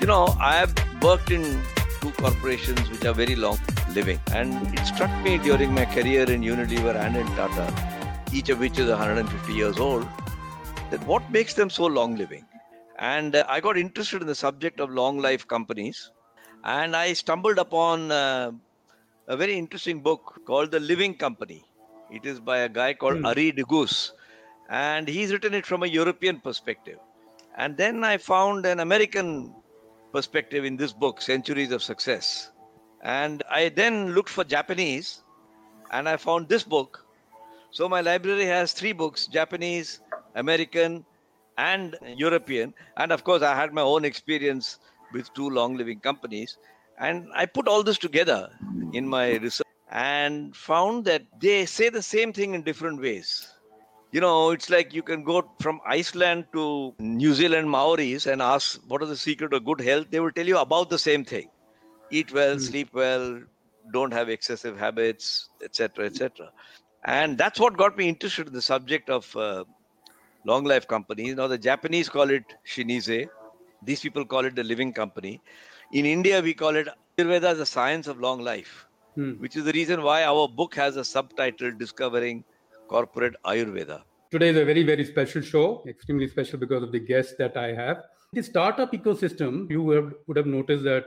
You know, I have worked in two corporations which are very long living, and it struck me during my career in Unilever and in Tata, each of which is 150 years old, that what makes them so long living. And uh, I got interested in the subject of long life companies, and I stumbled upon uh, a very interesting book called The Living Company. It is by a guy called Hmm. Arie de Geus, and he's written it from a European perspective. And then I found an American perspective in this book, Centuries of Success. And I then looked for Japanese and I found this book. So my library has three books Japanese, American, and European. And of course, I had my own experience with two long living companies. And I put all this together in my research and found that they say the same thing in different ways. You know, it's like you can go from Iceland to New Zealand Maoris and ask what is the secret of good health. They will tell you about the same thing eat well, Hmm. sleep well, don't have excessive habits, etc., etc. And that's what got me interested in the subject of uh, long life companies. Now, the Japanese call it Shinise, these people call it the living company. In India, we call it Ayurveda, the science of long life Hmm. which is the reason why our book has a subtitle Discovering Corporate Ayurveda. Today is a very, very special show, extremely special because of the guests that I have. The startup ecosystem, you would have, noticed that,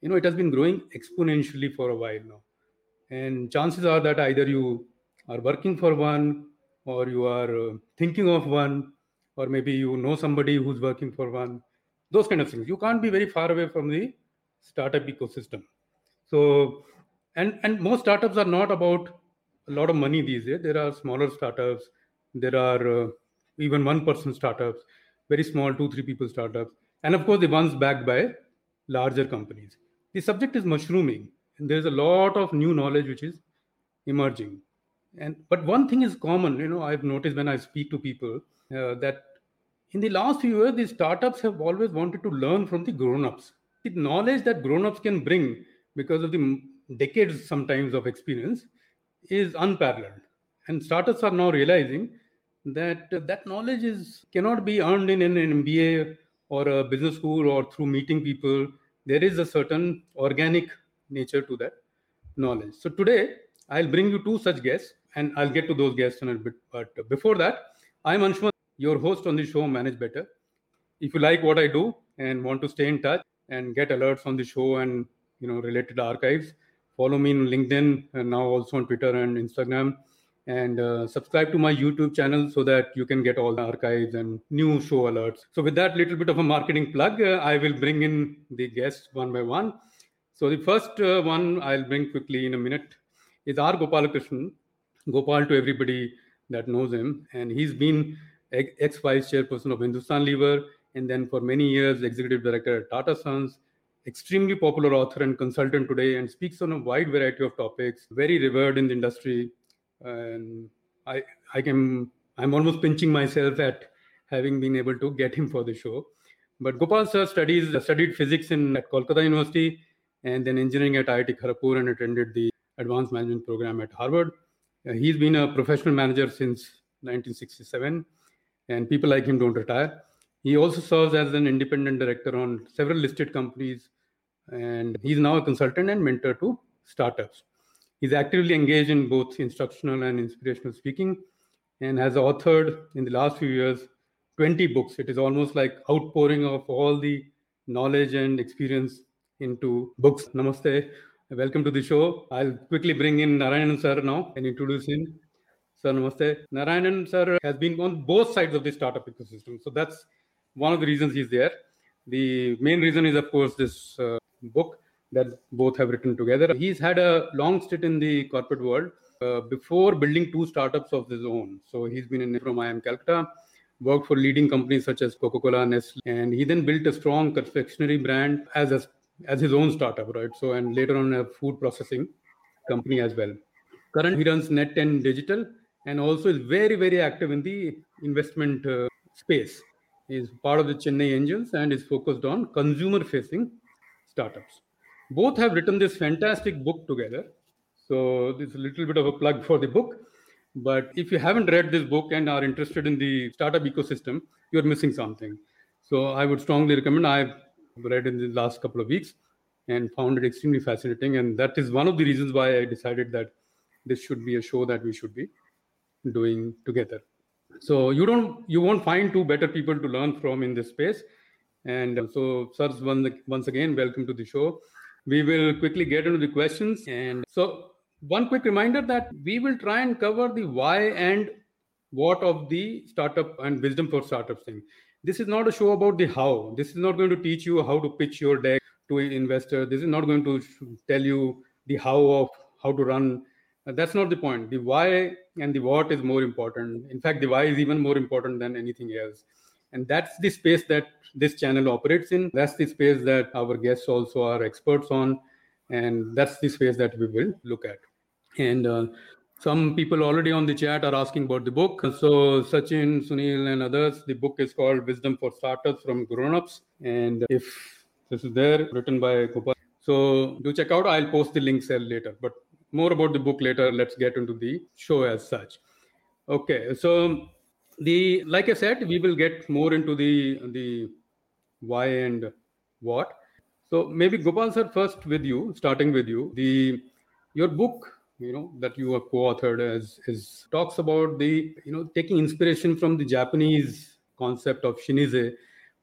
you know, it has been growing exponentially for a while now. And chances are that either you are working for one or you are uh, thinking of one, or maybe you know somebody who's working for one, those kind of things. You can't be very far away from the startup ecosystem. So, and and most startups are not about a lot of money these days. There are smaller startups. There are uh, even one person startups, very small two three people startups, and of course the ones backed by larger companies. The subject is mushrooming, and there's a lot of new knowledge which is emerging. And but one thing is common. You know, I've noticed when I speak to people uh, that in the last few years, the startups have always wanted to learn from the grown-ups. The knowledge that grown-ups can bring because of the decades sometimes of experience is unparalleled. And startups are now realizing that uh, that knowledge is cannot be earned in an MBA or a business school or through meeting people. There is a certain organic nature to that knowledge. So today I'll bring you two such guests, and I'll get to those guests in a bit. But before that, I'm Anshuman, your host on the show Manage Better. If you like what I do and want to stay in touch and get alerts on the show and you know related archives, follow me on LinkedIn and now also on Twitter and Instagram. And uh, subscribe to my YouTube channel so that you can get all the archives and new show alerts. So, with that little bit of a marketing plug, uh, I will bring in the guests one by one. So the first uh, one I'll bring quickly in a minute is R. Gopalakrishnan. Gopal to everybody that knows him, and he's been ex vice chairperson of Hindustan Lever, and then for many years executive director at Tata Sons. Extremely popular author and consultant today, and speaks on a wide variety of topics. Very revered in the industry, and I I can I'm almost pinching myself at having been able to get him for the show. But Gopal sir studies studied physics in at Kolkata University and then engineering at IIT Kharagpur and attended the advanced management program at Harvard. Uh, he's been a professional manager since 1967, and people like him don't retire. He also serves as an independent director on several listed companies, and he's now a consultant and mentor to startups. He's actively engaged in both instructional and inspirational speaking and has authored in the last few years 20 books. It is almost like outpouring of all the knowledge and experience into books. Namaste. Welcome to the show. I'll quickly bring in Narayanan sir now and introduce him. Sir, namaste. Narayanan sir has been on both sides of the startup ecosystem. So that's one of the reasons he's there. The main reason is, of course, this uh, book that both have written together. He's had a long stint in the corporate world uh, before building two startups of his own. So he's been in from IIM Calcutta, worked for leading companies such as Coca-Cola, Nestle, and he then built a strong confectionery brand as a, as his own startup, right? So and later on a food processing company as well. Currently, he runs Net 10 Digital and also is very very active in the investment uh, space. He's part of the Chennai Angels and is focused on consumer facing startups. Both have written this fantastic book together. So this is a little bit of a plug for the book. But if you haven't read this book and are interested in the startup ecosystem, you're missing something. So I would strongly recommend. I've read in the last couple of weeks and found it extremely fascinating. And that is one of the reasons why I decided that this should be a show that we should be doing together. So you don't you won't find two better people to learn from in this space. And so, sirs, once, once again, welcome to the show. We will quickly get into the questions. And so, one quick reminder that we will try and cover the why and what of the startup and wisdom for startups thing. This is not a show about the how. This is not going to teach you how to pitch your deck to an investor. This is not going to tell you the how of how to run. That's not the point. The why and the what is more important. In fact, the why is even more important than anything else. And that's the space that this channel operates in. That's the space that our guests also are experts on. And that's the space that we will look at. And uh, some people already on the chat are asking about the book. So Sachin, Sunil, and others, the book is called Wisdom for Startups from Grownups. And if this is there, written by Gopal. So do check out. I'll post the link cell later. But more about the book later. Let's get into the show as such. Okay, so the like I said, we will get more into the the why and what. So maybe Gopal sir first with you, starting with you. The your book you know that you have co-authored as is talks about the you know taking inspiration from the japanese concept of shinise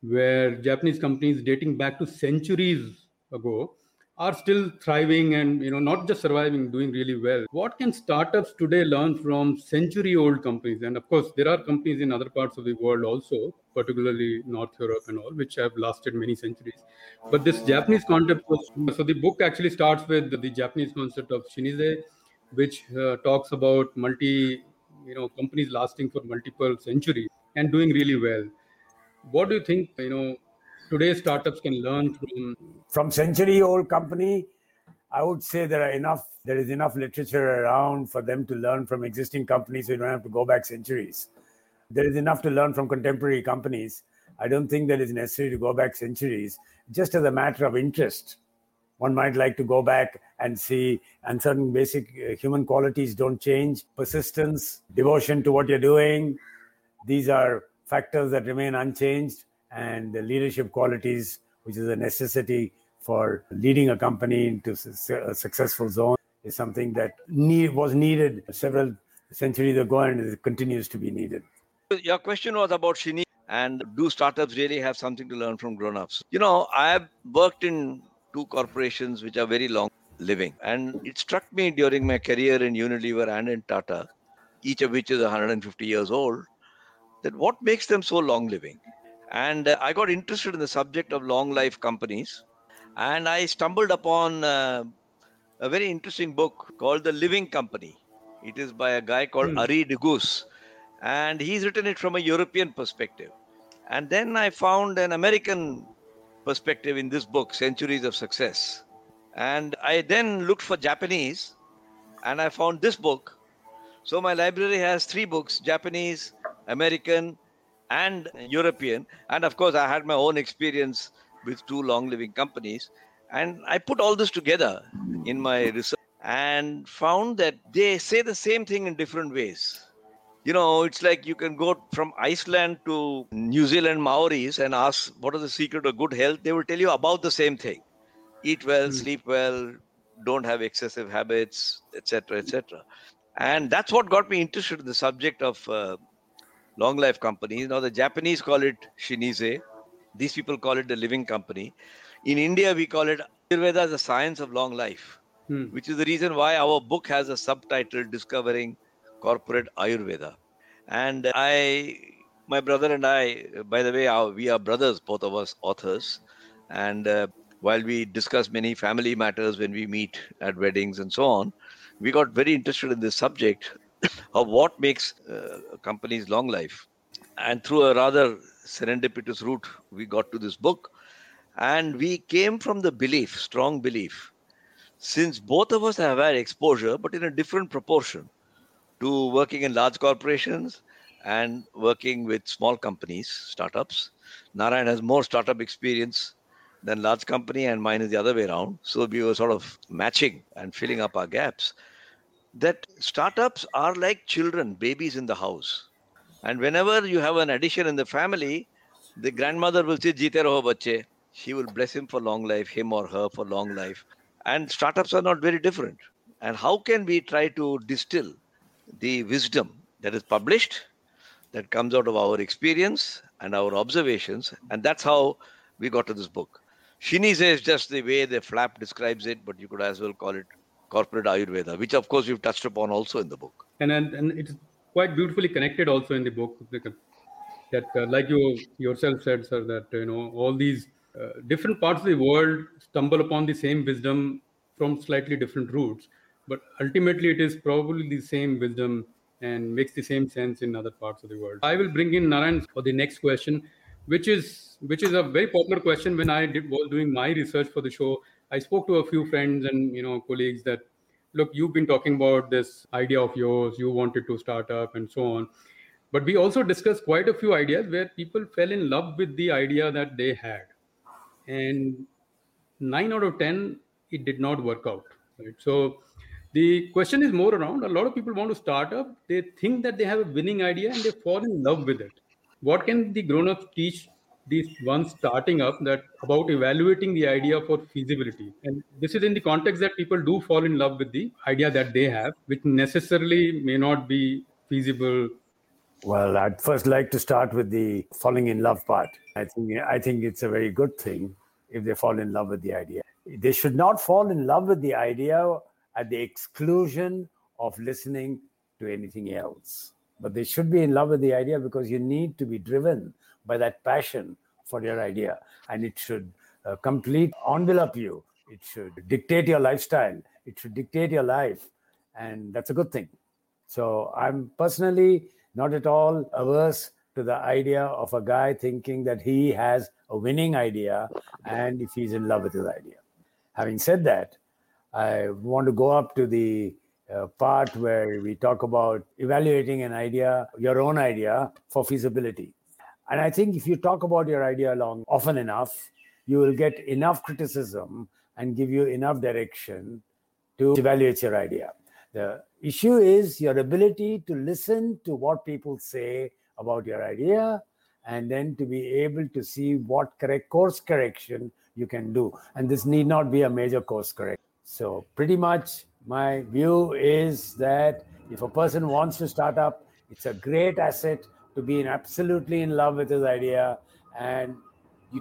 where japanese companies dating back to centuries ago are still thriving and you know not just surviving doing really well. What can startups today learn from century old companies? And of course there are companies in other parts of the world also particularly north europe and all which have lasted many centuries. But this japanese concept was so the book actually starts with the japanese concept of shinise which uh, talks about multi you know companies lasting for multiple centuries and doing really well. What do you think you know today's startups can learn from from century old company i would say there are enough there is enough literature around for them to learn from existing companies so you don't have to go back centuries. There is enough to learn from contemporary companies. I don't think that it's necessary to go back centuries. Just as a matter of interest one might like to go back and see and certain basic uh, human qualities don't change. Persistence devotion to what you're doing these are factors that remain unchanged and the leadership qualities which is a necessity for leading a company into a successful zone is something that need, was needed several centuries ago and it continues to be needed your question was about shini and do startups really have something to learn from grown-ups you know i have worked in two corporations which are very long living. And it struck me during my career in Unilever and in Tata, each of which is 150 years old, that what makes them so long living? And uh, I got interested in the subject of long life companies. And I stumbled upon uh, a very interesting book called The Living Company. It is by a guy called mm. Arie de Geus. And he's written it from a European perspective. And then I found an American perspective in this book, Centuries of Success. And I then looked for Japanese and I found this book. So my library has three books Japanese, American, and European. And of course, I had my own experience with two long living companies. And I put all this together in my research and found that they say the same thing in different ways you know, it's like you can go from Iceland to New Zealand Maoris and ask what is the secret of good health. They will tell you about the same thing: eat well, mm. sleep well, don't have excessive habits, etc., etc. And that's what got me interested in the subject of uh, long life companies. Now, the Japanese call it Shinise. These people call it the living company. In India, we call it Ayurveda, the science of long life, hmm. which is the reason why our book has a subtitle discovering corporate Ayurveda. And I, my brother and I, by the way, our, we are brothers, both of us authors. And uh, while we discuss many family matters when we meet at weddings and so on, we got very interested in this subject of what makes uh, companies long life. And through a rather serendipitous route, we got to this book. And we came from the belief, strong belief, since both of us have had exposure, but in a different proportion to working in large corporations and working with small companies, startups. Narayan has more startup experience than large company, and mine is the other way around. So we were sort of matching and filling up our gaps. That startups are like children, babies in the house. And whenever you have an addition in the family, the grandmother will say, Jite raho bache. he will bless him for long life, him or her for long life. And startups are not very different. And how can we try to distill the wisdom that is published, that comes out of our experience and our observations? And that's how we got to this book. Shinise is just the way the flap describes it, but you could as well call it corporate Ayurveda, which of course we've touched upon also in the book. And and, and it's quite beautifully connected also in the book. That, uh, like you yourself said, sir, that you know all these uh, different parts of the world stumble upon the same wisdom from slightly different roots, but ultimately it is probably the same wisdom and makes the same sense in other parts of the world i will bring in narayan for the next question which is which is a very popular question when i did was doing my research for the show i spoke to a few friends and you know colleagues that look you've been talking about this idea of yours you wanted to start up and so on. But we also discussed quite a few ideas where people fell in love with the idea that they had. And 9 out of 10 it did not work out right? So the question is more around a lot of people want to start up they think that they have a winning idea and they fall in love with it. What can the grown-ups teach these ones starting up that about evaluating the idea for feasibility and this is in the context that people do fall in love with the idea that they have which necessarily may not be feasible well, I'd first like to start with the falling in love part. I think I think it's a very good thing if they fall in love with the idea. They should not fall in love with the idea at the exclusion of listening to anything else. But they should be in love with the idea because you need to be driven by that passion for your idea, and it should uh, complete envelop you. It should dictate your lifestyle. It should dictate your life, and that's a good thing. So I'm personally not at all averse to the idea of a guy thinking that he has a winning idea and if he's in love with his idea. Having said that, I want to go up to the uh, part where we talk about evaluating an idea, your own idea, for feasibility. And I think if you talk about your idea long often enough, you will get enough criticism and give you enough direction to evaluate your idea. The issue is your ability to listen to what people say about your idea and then to be able to see what correct course correction you can do. And this need not be a major course correction. So, pretty much, my view is that if a person wants to start up, it's a great asset to be absolutely in love with his idea and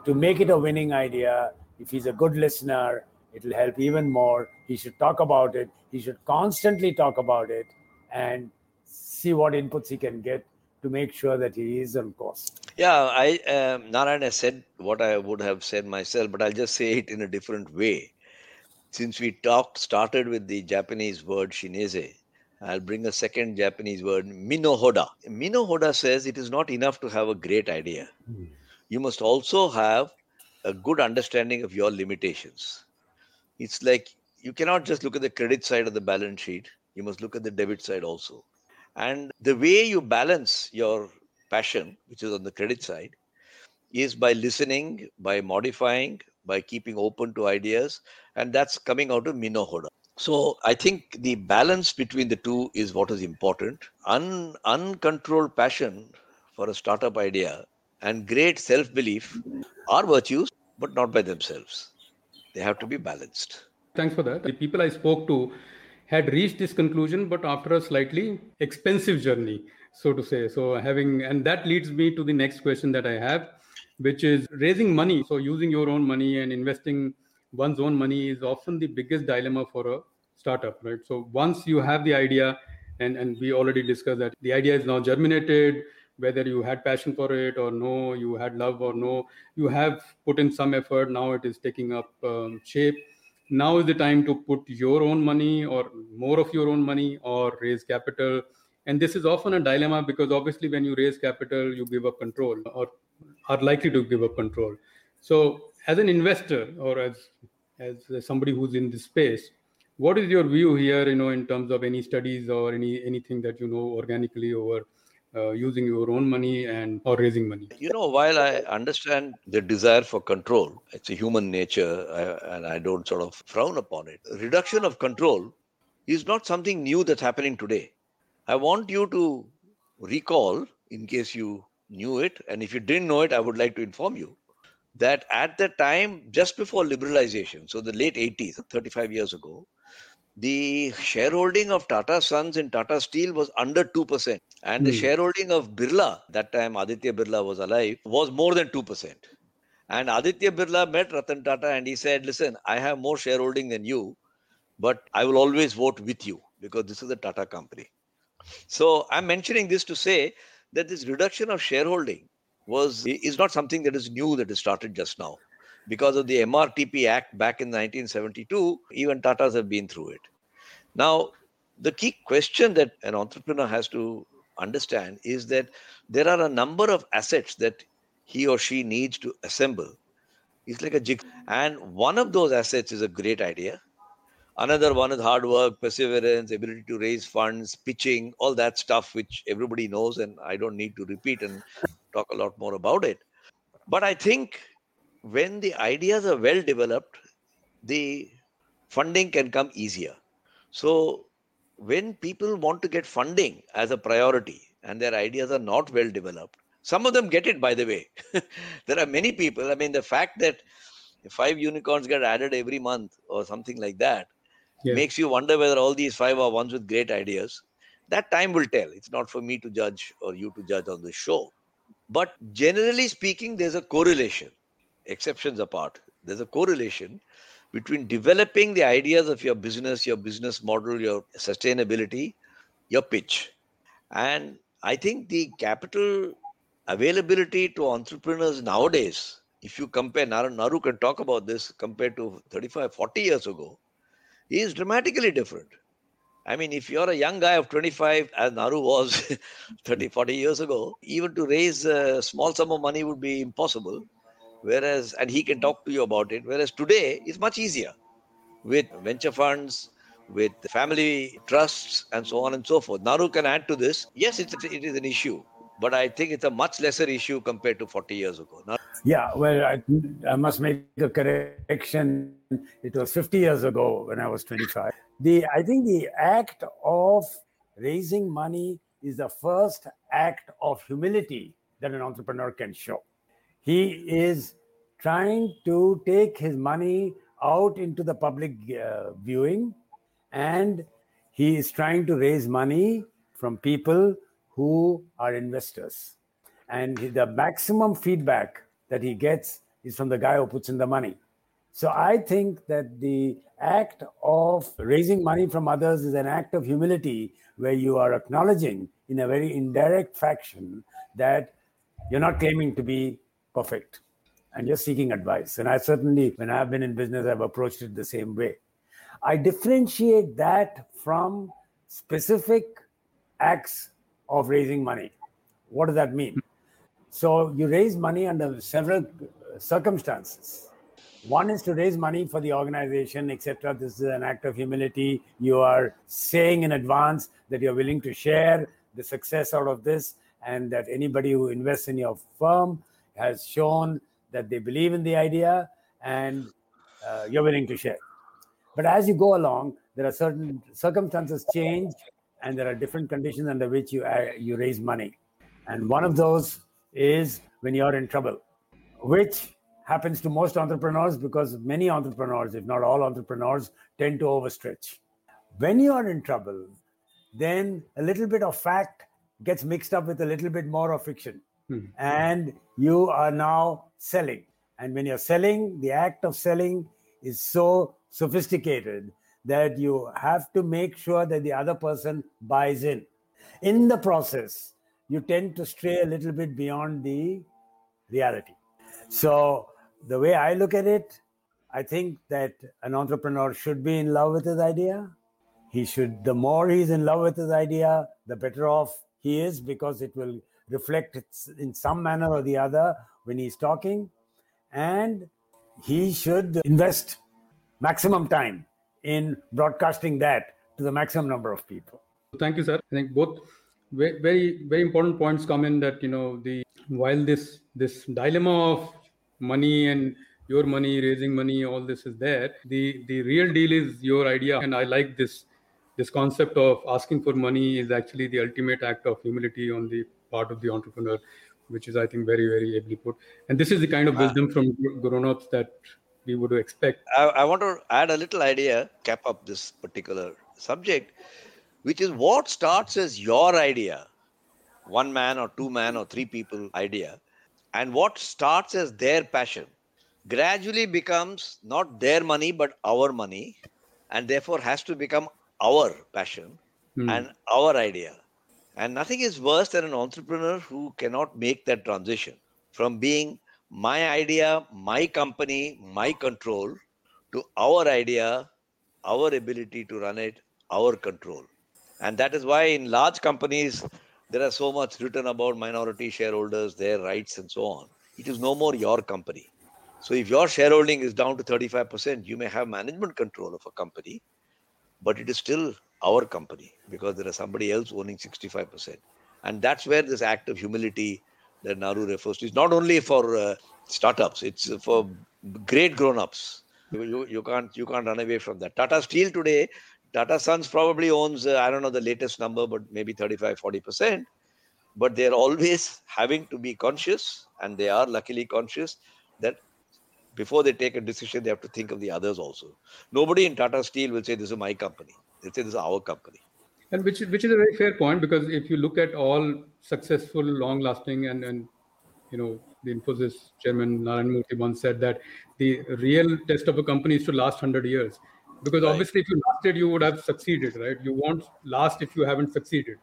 to make it a winning idea. If he's a good listener, it'll help even more. He should talk about it. He should constantly talk about it and see what inputs he can get to make sure that he is on course. Yeah, I um, Narayana said what I would have said myself, but I'll just say it in a different way. Since we talked, started with the Japanese word shinise, I'll bring a second Japanese word, minohodo. Minohodo says it is not enough to have a great idea. Mm. You must also have a good understanding of your limitations. It's like you cannot just look at the credit side of the balance sheet, you must look at the debit side also. And the way you balance your passion, which is on the credit side, is by listening, by modifying, by keeping open to ideas. And that's coming out of Minohodo. So I think the balance between the two is what is important. Un- uncontrolled passion for a startup idea and great self belief are virtues, but not by themselves. They have to be balanced. Thanks for that. The people I spoke to had reached this conclusion, but after a slightly expensive journey, so to say. So, having, and that leads me to the next question that I have, which is raising money. So, using your own money and investing one's own money is often the biggest dilemma for a startup, right? So, once you have the idea, and, and we already discussed that the idea is now germinated, whether you had passion for it or no, you had love or no, you have put in some effort. Now it is taking up um, shape now is the time to put your own money or more of your own money or raise capital and this is often a dilemma because obviously when you raise capital you give up control or are likely to give up control so as an investor or as as somebody who's in this space what is your view here you know in terms of any studies or any anything that you know organically over uh, using your own money and or raising money? You know while i understand the desire for control it's a human nature I, and i don't sort of frown upon it. Reduction of control is not something new that's happening today. I want you to recall in case you knew it and if you didn't know it i would like to inform you that at the time, just before liberalization, so the late 80s, 35 years ago, the shareholding of Tata Sons in Tata Steel was under 2%. And the Hmm. shareholding of Birla, that time Aditya Birla was alive, was more than 2%. And Aditya Birla met Ratan Tata and he said, Listen, I have more shareholding than you, but I will always vote with you because this is a Tata company. So I'm mentioning this to say that this reduction of shareholding was is not something that is new that is started just now. Because of the MRTP Act back in 1972, even Tatas have been through it. Now, the key question that an entrepreneur has to understand is that there are a number of assets that he or she needs to assemble. It's like a jig, and one of those assets is a great idea. Another one is hard work, perseverance, ability to raise funds, pitching, all that stuff which everybody knows, and I don't need to repeat and talk a lot more about it. But I think when the ideas are well developed, the funding can come easier. So when people want to get funding as a priority and their ideas are not well developed, some of them get it, by the way. there are many people. I mean, the fact that five unicorns get added every month or something like that Yeah. makes you wonder whether all these five are ones with great ideas. That time will tell. It's not for me to judge or you to judge on this show. But generally speaking, there's a correlation, exceptions apart. There's a correlation between developing the ideas of your business, your business model, your sustainability, your pitch. And I think the capital availability to entrepreneurs nowadays, if you compare, Naru, can talk about this compared to 35, 40 years ago, is dramatically different. I mean, if you're a young guy of 25, as Naru was 30, 40 years ago, even to raise a small sum of money would be impossible. Whereas, and he can talk to you about it. Whereas today is much easier with venture funds, with family trusts, and so on and so forth. Naru can add to this. Yes, it's, it is an issue, but I think it's a much lesser issue compared to 40 years ago. Naru? Yeah, well, I, I must make a correction. It was 50 years ago when I was 25. The I think the act of raising money is the first act of humility that an entrepreneur can show. He is trying to take his money out into the public uh, viewing and he is trying to raise money from people who are investors. And the maximum feedback that he gets is from the guy who puts in the money. So I think that the act of raising money from others is an act of humility where you are acknowledging in a very indirect fashion that you're not claiming to be perfect and you're seeking advice. And I certainly, when I've been in business, I've approached it the same way. I differentiate that from specific acts of raising money. What does that mean? So you raise money under several circumstances. One is to raise money for the organization, etc. This is an act of humility. You are saying in advance that you're willing to share the success out of this, and that anybody who invests in your firm has shown that they believe in the idea and uh, you're willing to share. But as you go along, there are certain circumstances change, and there are different conditions under which you uh, you raise money. And one of those is when you're in trouble, which happens to most entrepreneurs because many entrepreneurs, if not all entrepreneurs, tend to overstretch. When you are in trouble, then a little bit of fact gets mixed up with a little bit more of fiction. Hmm. And you are now selling. And when you're selling, the act of selling is so sophisticated that you have to make sure that the other person buys in. In the process, you tend to stray a little bit beyond the reality. So, the way I look at it, I think that an entrepreneur should be in love with his idea. He should, the more he's in love with his idea, the better off he is because it will reflect in some manner or the other when he's talking. And he should invest maximum time in broadcasting that to the maximum number of people. Thank you, sir. I think both very very important points come in that you know the while this this dilemma of money and your money raising money all this is there the the real deal is your idea and i like this this concept of asking for money is actually the ultimate act of humility on the part of the entrepreneur which is, I think, very, very ably put. And this is the kind of wisdom from grown-ups that we would expect. I, I want to add a little idea, cap up this particular subject, which is what starts as your idea, one man or two man or three people idea, and what starts as their passion gradually becomes not their money but our money and therefore has to become our passion mm. and our idea and nothing is worse than an entrepreneur who cannot make that transition from being my idea my company my control to our idea our ability to run it our control. And that is why in large companies there are so much written about minority shareholders their rights and so on. It is no more your company. So if your shareholding is down to 35%, you may have management control of a company, but it is still our company because there is somebody else owning 65%. And that's where this act of humility that Naru refers to is not only for uh, startups, it's for great grown-ups. You, you, can't you can't run away from that. Tata Steel today, Tata Sons probably owns uh, I don't know the latest number, but maybe 35, 40 percent. But they're always having to be conscious, and they are luckily conscious that before they take a decision, they have to think of the others also. Nobody in Tata Steel will say, This is my company. They'll say, This is our company. And which, which is a very fair point because if you look at all successful, long lasting, and, and you know, the Infosys chairman Narayan Murthy once said that the real test of a company is to last 100 years. Because right. obviously, if you lasted, you would have succeeded, right? You won't last if you haven't succeeded.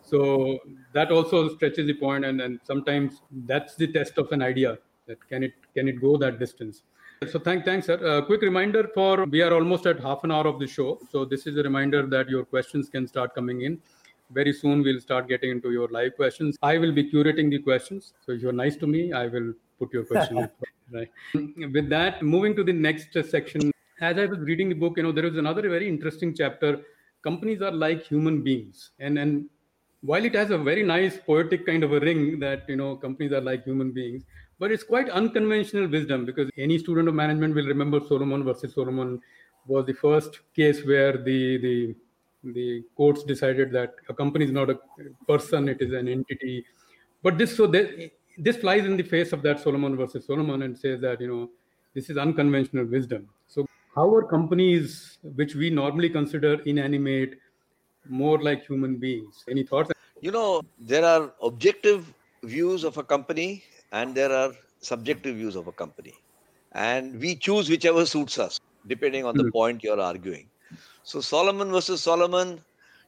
So that also stretches the point, and, and sometimes that's the test of an idea that can it can it go that distance so thank, thanks sir. Uh, quick reminder for we are almost at half an hour of the show. So this is a reminder that your questions can start coming in. Very soon we'll start getting into your live questions. I will be curating the questions. So if you're nice to me i will put your question right. With that moving to the next section. As i was reading the book you know there is another very interesting chapter. Companies are like human beings. And and while it has a very nice poetic kind of a ring that you know companies are like human beings but it's quite unconventional wisdom because any student of management will remember Solomon versus Solomon was the first case where the the the courts decided that a company is not a person; it is an entity. But this so that, this flies in the face of that Solomon versus Solomon and says that you know this is unconventional wisdom. So how are companies which we normally consider inanimate more like human beings? Any thoughts? You know, there are objective views of a company and there are subjective views of a company. And we choose whichever suits us, depending on the mm-hmm. point you're arguing. So Solomon versus Solomon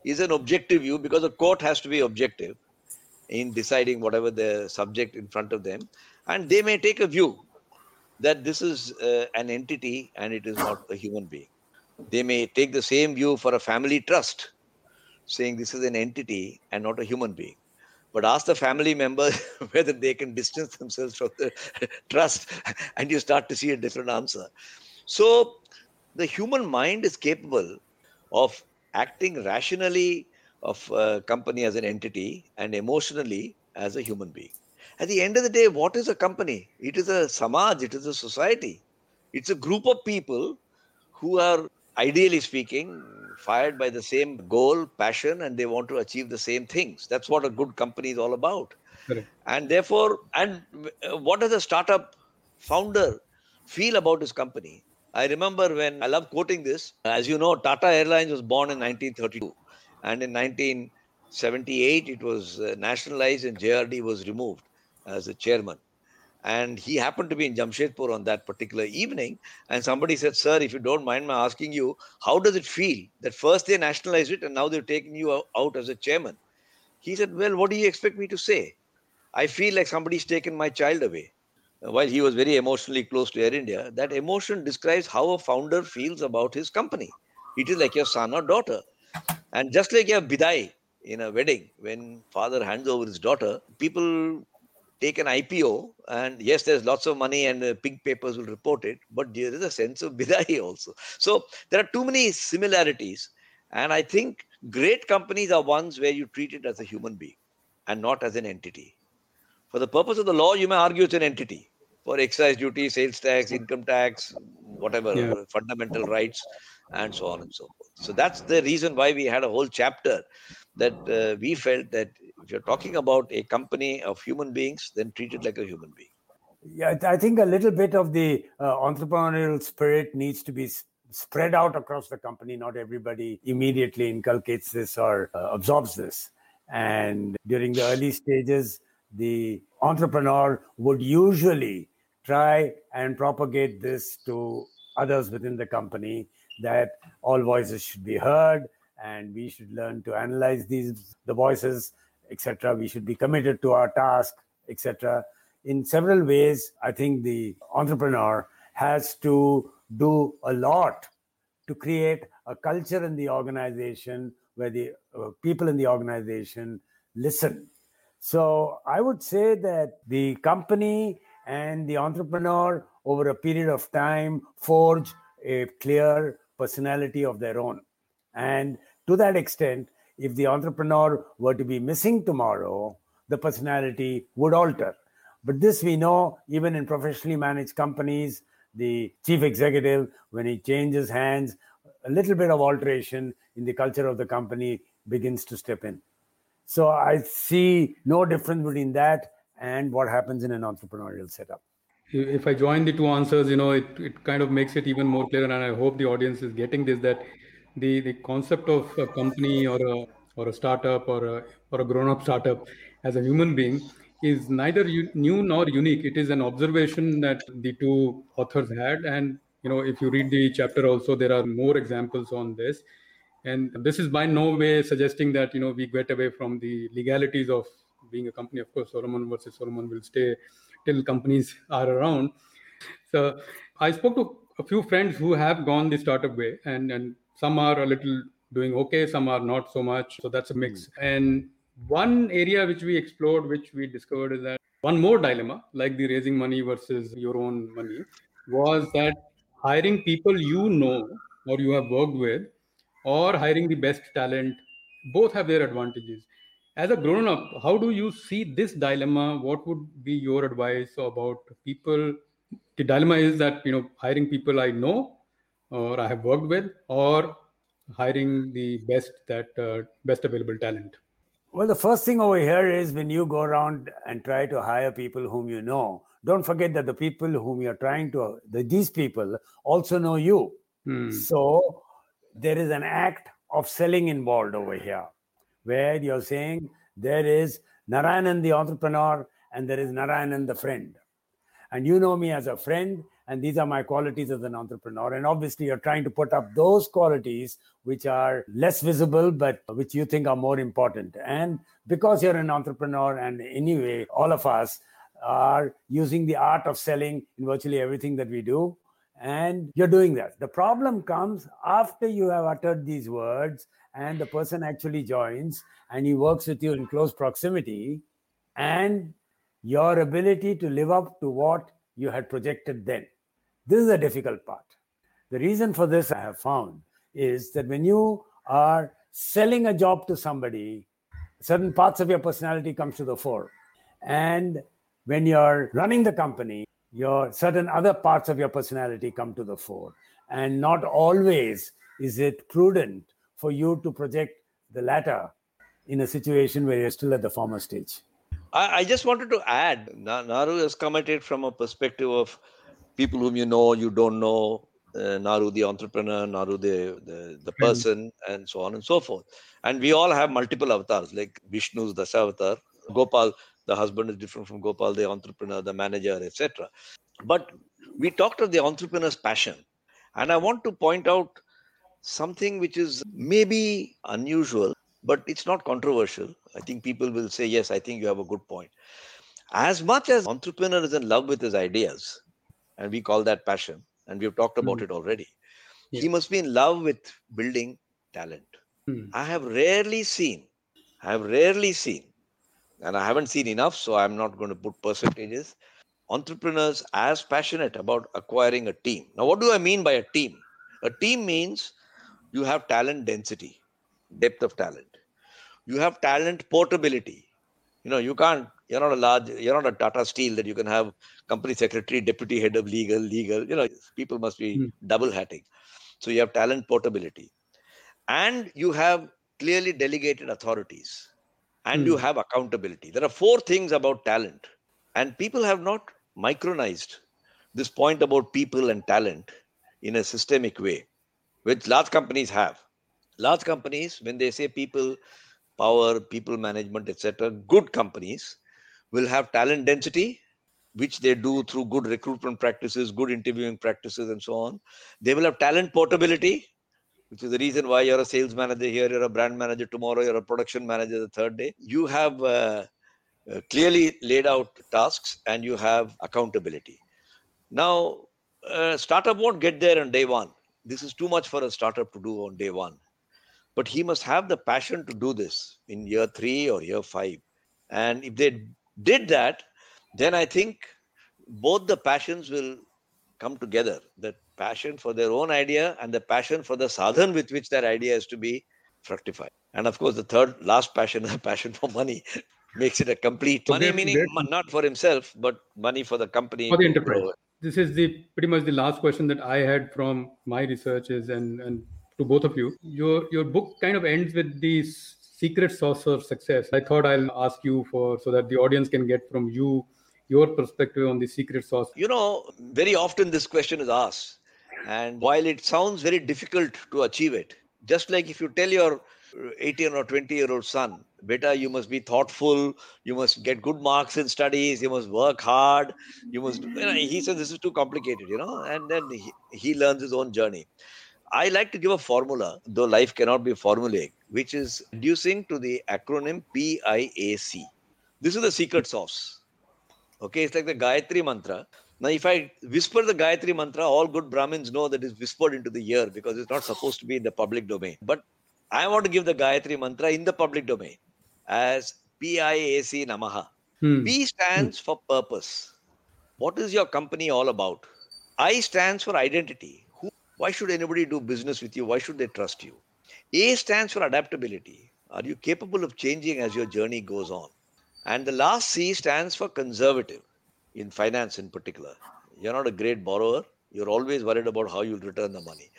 is an objective view because the court has to be objective in deciding whatever the subject in front of them. And they may take a view that this is uh, an entity and it is not a human being. They may take the same view for a family trust, saying this is an entity and not a human being but ask the family member whether they can distance themselves from the trust and you start to see a different answer. So the human mind is capable of acting rationally of a company as an entity and emotionally as a human being. At the end of the day what is a company? It is a samaj it is a society. It's a group of people who are ideally speaking, fired by the same goal, passion, and they want to achieve the same things. That's what a good company is all about. Correct. And therefore, and what does a startup founder feel about his company? I remember when I love quoting this. As you know, Tata Airlines was born in 1932, and in 1978 it was uh, nationalized, and JRD was removed as the chairman. And he happened to be in Jamshedpur on that particular evening. And somebody said, Sir, if you don't mind my asking you, how does it feel that first they nationalized it and now they've taken you out as a chairman? He said, Well, what do you expect me to say? I feel like somebody's taken my child away. Uh, while he was very emotionally close to Air India, that emotion describes how a founder feels about his company. It is like your son or daughter. And just like your bidai in a wedding, when father hands over his daughter, people take an IPO, and yes, there's lots of money, and uh, pink papers will report it, but there is a sense of bidai also. So there are too many similarities, and I think great companies are ones where you treat it as a human being and not as an entity. For the purpose of the law, you may argue it's an entity for excise duty, sales tax, income tax, whatever, yeah. fundamental rights, and so on and so forth. So that's the reason why we had a whole chapter that uh, we felt that if you're talking about a company of human beings, then treat it like a human being. Yeah, I think a little bit of the uh, entrepreneurial spirit needs to be spread out across the company. Not everybody immediately inculcates this or uh, absorbs this. And during the early stages, the entrepreneur would usually try and propagate this to others within the company that all voices should be heard and we should learn to analyze these the voices etc we should be committed to our task etc in several ways i think the entrepreneur has to do a lot to create a culture in the organization where the uh, people in the organization listen. So i would say that the company and the entrepreneur over a period of time forge a clear personality of their own and to that extent, if the entrepreneur were to be missing tomorrow, the personality would alter. But this we know even in professionally managed companies, the chief executive, when he changes hands, a little bit of alteration in the culture of the company begins to step in. So I see no difference between that and what happens in an entrepreneurial setup. If I join the two answers, you know, it, it kind of makes it even more clear, and I hope the audience is getting this that the the concept of a company or a or a startup or a or a grown up startup as a human being is neither new nor unique. It is an observation that the two authors had. And you know if you read the chapter also there are more examples on this. And this is by no way suggesting that you know we get away from the legalities of being a company. Of course solomon versus solomon will stay till companies are around. So i spoke to a few friends who have gone the startup way and and some are a little doing okay some are not so much. So that's a mix. Mm. and one area which we explored which we discovered is that one more dilemma like the raising money versus your own money was that hiring people you know or you have worked with or hiring the best talent both have their advantages. As a grown up how do you see this dilemma? What would be your advice about people? The dilemma is that you know hiring people i know or I have worked with, or hiring the best that uh, best available talent? Well, the first thing over here is when you go around and try to hire people whom you know, don't forget that the people whom you're trying to, the, these people also know you. Hmm. So there is an act of selling involved over here, where you're saying there is Narayanan the entrepreneur and there is Narayanan the friend. And you know me as a friend, and these are my qualities as an entrepreneur. And obviously you're trying to put up those qualities which are less visible but which you think are more important. And because you're an entrepreneur and anyway all of us are using the art of selling in virtually everything that we do and you're doing that. The problem comes after you have uttered these words and the person actually joins and he works with you in close proximity and your ability to live up to what you had projected then this is the difficult part. The reason for this, I have found, is that when you are selling a job to somebody, certain parts of your personality comes to the fore. And when you're running the company, your certain other parts of your personality come to the fore. And not always is it prudent for you to project the latter in a situation where you're still at the former stage. I, I just wanted to add, Naru has commented from a perspective of people whom you know, you don't know, uh, Naru the entrepreneur, Naru the, the, the hmm. person, mm. and so on and so forth. And we all have multiple avatars, like Vishnu's the Dasavatar, Gopal, the husband is different from Gopal, the entrepreneur, the manager, etc. But we talked of the entrepreneur's passion. And I want to point out something which is maybe unusual, but it's not controversial. I think people will say, yes, I think you have a good point. As much as entrepreneur is in love with his ideas, and we call that passion and we've talked about mm. it already yeah. he must be in love with building talent mm. i have rarely seen i have rarely seen and i haven't seen enough so i'm not going to put percentages entrepreneurs as passionate about acquiring a team now what do i mean by a team a team means you have talent density depth of talent you have talent portability you know you can't you're not a large, you're not a Tata Steel that you can have company secretary, deputy head of legal, legal. You know, people must be mm. double hatting. So you have talent portability, and you have clearly delegated authorities and mm. you hmm. have accountability. There are four things about talent, and people have not micronized this point about people and talent in a systemic way, which large companies have. Large companies, when they say people, power, people management, etc., good companies will have talent density, which they do through good recruitment practices, good interviewing practices, and so on. They will have talent portability, which is the reason why you're a sales manager here, you're a brand manager tomorrow, you're a production manager the third day. You have uh, uh, clearly laid out tasks and you have accountability. Now, a startup won't get there on day one. This is too much for a startup to do on day one. But he must have the passion to do this in year three or year five. And if they did that, then I think both the passions will come together. the passion for their own idea and the passion for the sadhan with which that idea is to be fructified. And of course, the third, last passion, the passion for money, makes it a complete money meaning not for himself, but money for the company. For the enterprise. This is the pretty much the last question that I had from my researches and, and to both of you. Your your book kind of ends with the secret sauce of success. I thought I'll ask you for so that the audience can get from you your perspective on the secret sauce. You know, very often this question is asked and while it sounds very difficult to achieve it, just like if you tell your 18 or 20 year old son, beta, you must be thoughtful, you must get good marks in studies, you must work hard, you must, you know, he says this is too complicated, you know, and then he, he learns his own journey. I like to give a formula, though life cannot be formulaic, which is reducing to the acronym PIAC. This is the secret sauce. Okay, it's like the Gayatri mantra. Now, if I whisper the Gayatri mantra, all good Brahmins know that it's whispered into the ear because it's not supposed to be in the public domain. But I want to give the Gayatri mantra in the public domain as PIAC Namaha. Hmm. P stands hmm. for purpose. What is your company all about? I stands for identity. Why should anybody do business with you? Why should they trust you? A stands for adaptability. Are you capable of changing as your journey goes on? And the last C stands for conservative in finance in particular. You're not a great borrower. You're always worried about how you'll return the money.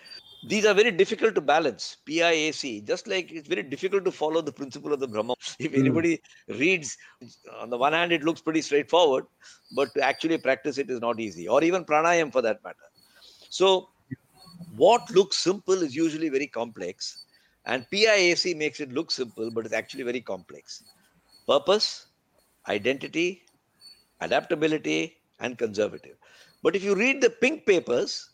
These are very difficult to balance. PIAC, just like it's very difficult to follow the principle of the Brahma. If hmm. anybody mm. reads, on the one hand, it looks pretty straightforward, but to actually practice it is not easy, or even pranayam for that matter. So, what looks simple is usually very complex, and PIAC makes it look simple, but it's actually very complex. Purpose, identity, adaptability, and conservative. But if you read the pink papers,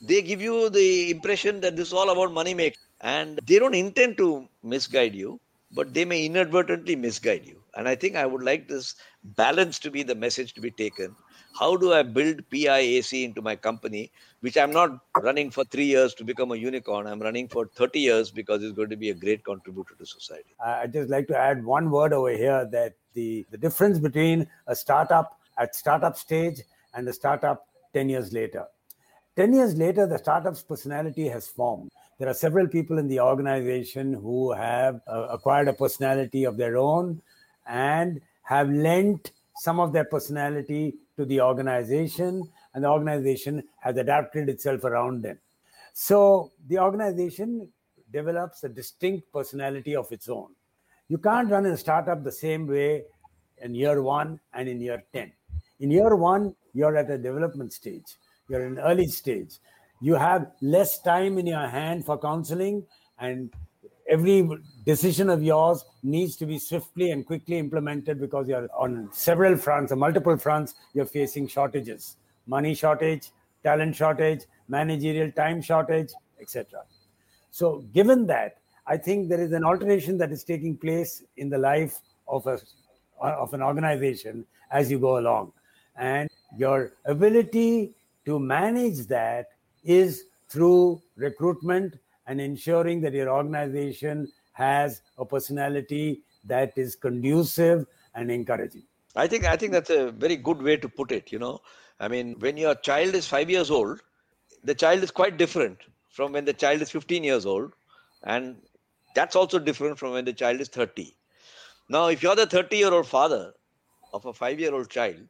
they give you the impression that this is all about money making. And they don't intend to misguide you, but they may inadvertently misguide you. And I think I would like this balance to be the message to be taken. How do I build PIAC into my company, which I'm not running for three years to become a unicorn. I'm running for 30 years because it's going to be a great contributor to society. I'd just like to add one word over here that the, the difference between a startup at startup stage and the startup 10 years later. 10 years later, the startup's personality has formed. There are several people in the organization who have uh, acquired a personality of their own and have lent some of their personality to the organization, and the organization has adapted itself around them. So the organization develops a distinct personality of its own. You can't run a startup the same way in year one and in year 10. In year one, you're at a development stage, you're in early stage. You have less time in your hand for counseling, and every decision of yours needs to be swiftly and quickly implemented because you're on several fronts or multiple fronts, you're facing shortages money shortage, talent shortage, managerial time shortage, etc. So, given that, I think there is an alteration that is taking place in the life of a of an organization as you go along, and your ability to manage that is through recruitment and ensuring that your organization has a personality that is conducive and encouraging. I think I think that's a very good way to put it. You know, I mean, when your child is five years old, the child is quite different from when the child is 15 years old. And that's also different from when the child is 30. Now, if you're the 30 year old father of a five year old child,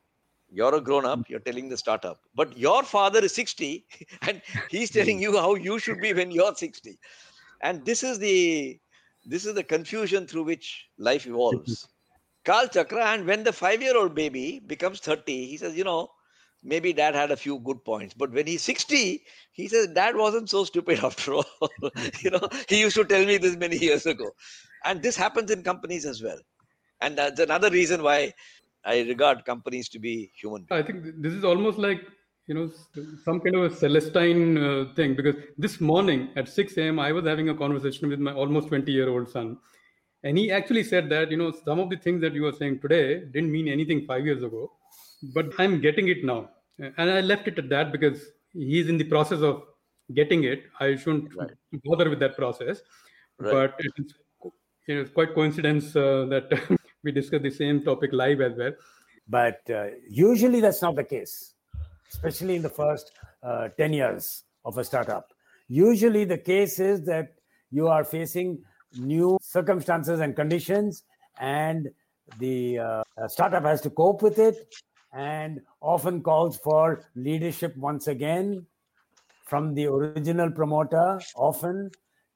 you're a grown up, you're telling the startup. But your father is 60 and he's telling you how you should be when you're 60. And this is the This is the confusion through which life evolves. Kal Chakra, and when the five year old baby becomes 30, he says, You know, maybe dad had a few good points. But when he's 60, he says, Dad wasn't so stupid after all. you know, he used to tell me this many years ago. And this happens in companies as well. And that's another reason why I regard companies to be human. I think this is almost like you know some kind of a celestine uh, thing because this morning at 6 a.m i was having a conversation with my almost 20 year old son and he actually said that you know some of the things that you were saying today didn't mean anything five years ago but i'm getting it now and i left it at that because he's in the process of getting it i shouldn't right. bother with that process right. but it's, you know, it's quite coincidence uh, that we discuss the same topic live as well but uh, usually that's not the case especially in the first uh, 10 years of a startup. Usually, the case is that you are facing new circumstances and conditions, and the uh, startup has to cope with it and often calls for leadership once again from the original promoter, often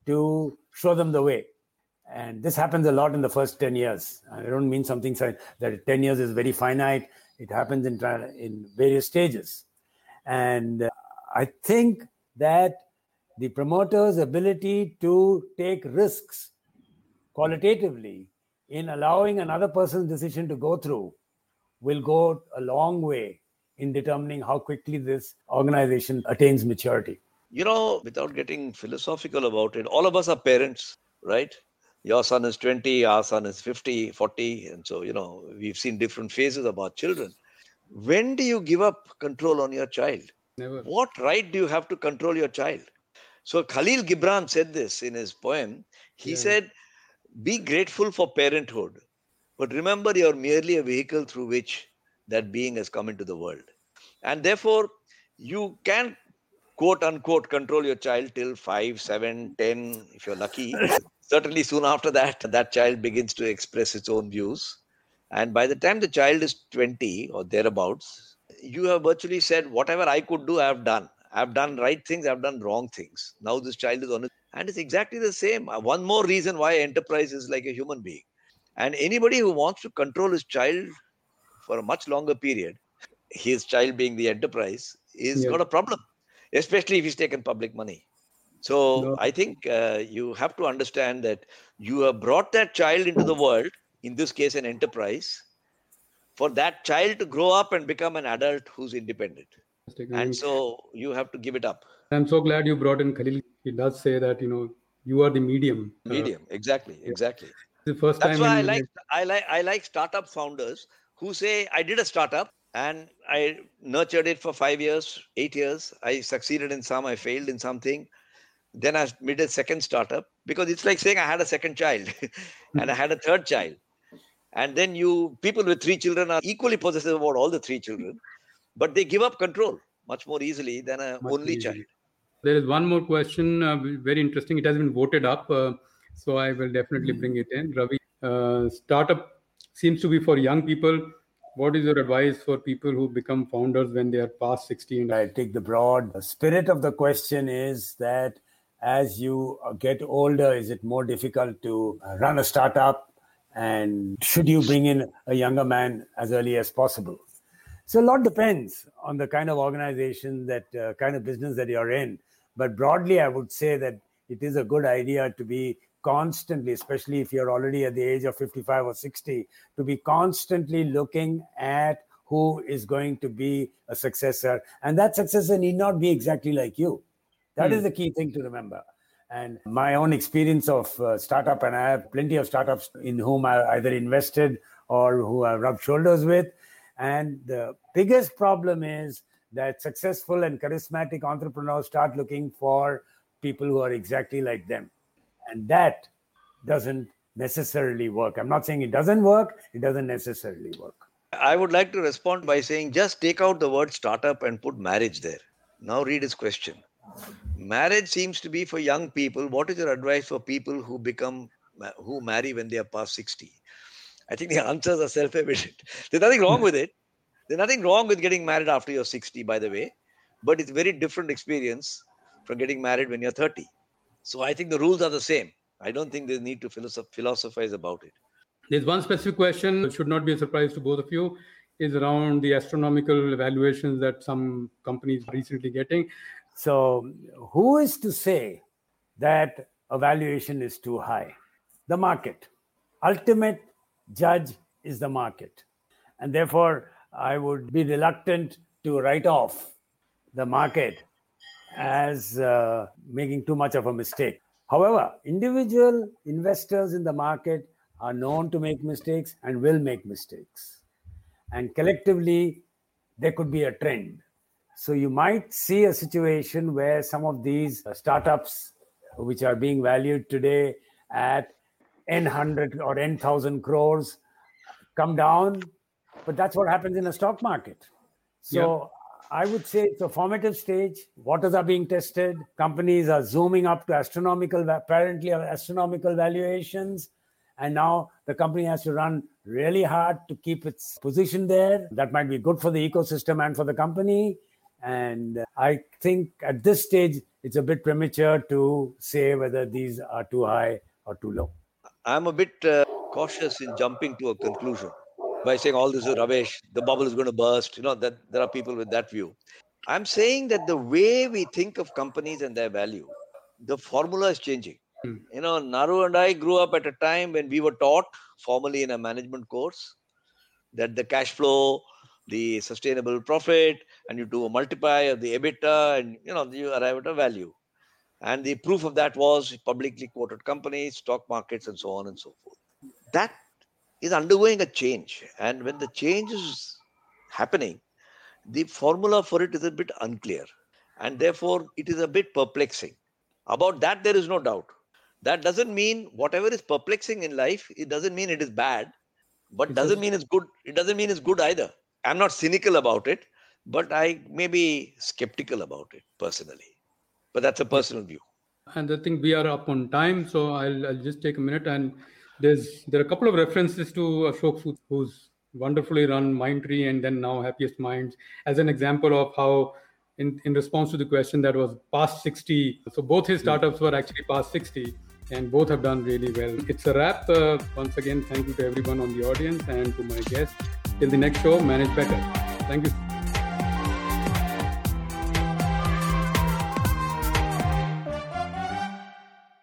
to show them the way. And this happens a lot in the first 10 years. I don't mean something that 10 years is very finite. It happens in, in various stages. And uh, I think that the promoter's ability to take risks qualitatively in allowing another person's decision to go through will go a long way in determining how quickly this organization attains maturity. You know, without getting philosophical about it, all of us are parents, right? Your son is 20, our son is 50, 40. And so, you know, we've seen different phases of our children. When do you give up control on your child? Never. What right do you have to control your child? So Khalil Gibran said this in his poem. He yeah. said, Be grateful for parenthood, but remember you're merely a vehicle through which that being has come into the world. And therefore, you can quote unquote control your child till 5, 7, 10, if you're lucky. Certainly, soon after that, that child begins to express its own views. And by the time the child is 20 or thereabouts, you have virtually said, whatever I could do, I have done. I've done right things, I've done wrong things. Now this child is on it. And it's exactly the same. Uh, one more reason why enterprise is like a human being. And anybody who wants to control his child for a much longer period, his child being the enterprise, is yeah. got a problem, especially if he's taken public money. So no. I think uh, you have to understand that you have brought that child into the world in this case an enterprise for that child to grow up and become an adult who's independent. And so you have to give it up. I'm so glad you brought in khalil. He does say that you know you are the medium uh, medium. Uh, exactly. Exactly the first that's time why i like i like i like startup founders who say i did a startup and i nurtured it for 5 years 8 years. I succeeded in some i failed in something then i made a second startup because it's like saying i had a second child and i had a third child. And then you people with three children are equally possessive about all the three children but they give up control much more easily than a much only easily. child. There is one more question uh, very interesting. It has been voted up uh, so i will definitely bring it in. Ravi uh, startup seems to be for young people. What is your advice for people who become founders when they are past 16 i take the broad. The spirit of the question is that as you get older is it more difficult to run a startup? And should you bring in a younger man as early as possible? So a lot depends on the kind of organization that uh, kind of business that you're in. But broadly i would say that it is a good idea to be constantly especially if you're already at the age of 55 or 60 to be constantly looking at who is going to be a successor. And that successor need not be exactly like you That mm. is the key thing to remember. And my own experience of uh, startup and i have plenty of startups in whom i either invested or who i rubbed shoulders with. And the biggest problem is that successful and charismatic entrepreneurs start looking for people who are exactly like them. And that doesn't necessarily work. I'm not saying it doesn't work. It doesn't necessarily work. I would like to respond by saying just take out the word startup and put marriage there. Now read his question marriage seems to be for young people. What is your advice for people who become who marry when they are past 60 i think the answers are self-evident. There's nothing wrong with it. There's nothing wrong with getting married after you're 60 by the way but it's very different experience from getting married when you're 30 so i think the rules are the same. I don't think there's need to philosoph- philosophize about it. There's one specific question, which should not be a surprise to both of you, is around the astronomical valuations that some companies are recently getting. So, who is to say that a valuation is too high? The market. Ultimate judge is the market. And therefore, I would be reluctant to write off the market as uh, making too much of a mistake. However, individual investors in the market are known to make mistakes and will make mistakes. And collectively, there could be a trend. So you might see a situation where some of these uh, startups, which are being valued today at n hundred or n thousand crores, come down. But that's what happens in a stock market. So I would say it's a formative stage. Waters are being tested. Companies are zooming up to astronomical, apparently uh, astronomical valuations. And now the company has to run really hard to keep its position there. That might be good for the ecosystem and for the company. And I think at this stage, it's a bit premature to say whether these are too high or too low. I'm a bit uh, cautious in jumping to a conclusion by saying all this is rubbish, the bubble is going to burst. You know, that there are people with that view. I'm saying that the way we think of companies and their value, the formula is changing. Hmm. You know, Naru and I grew up at a time when we were taught formally in a management course that the cash flow, the sustainable profit, and you do a multiply of the EBITDA, and you know, you arrive at a value. And the proof of that was publicly quoted companies, stock markets, and so on and so forth. That is undergoing a change. And when the change is happening, the formula for it is a bit unclear. And therefore, it is a bit perplexing. About that, there is no doubt. That doesn't mean whatever is perplexing in life, it doesn't mean it is bad, but doesn't mean it's good. It doesn't mean it's good either. I'm not cynical about it, but I may be skeptical about it personally. But that's a personal view. And I think we are up on time, so I'll, I'll just take a minute. And there's there are a couple of references to Ashok Soota, who's wonderfully run Mindtree and then now Happiest Minds, as an example of how, in, in response to the question that was past 60, so both his startups were actually past 60, and both have done really well. It's a wrap. Uh, once again, thank you to everyone on the audience and to my guests. Till the next show, manage better. Thank you.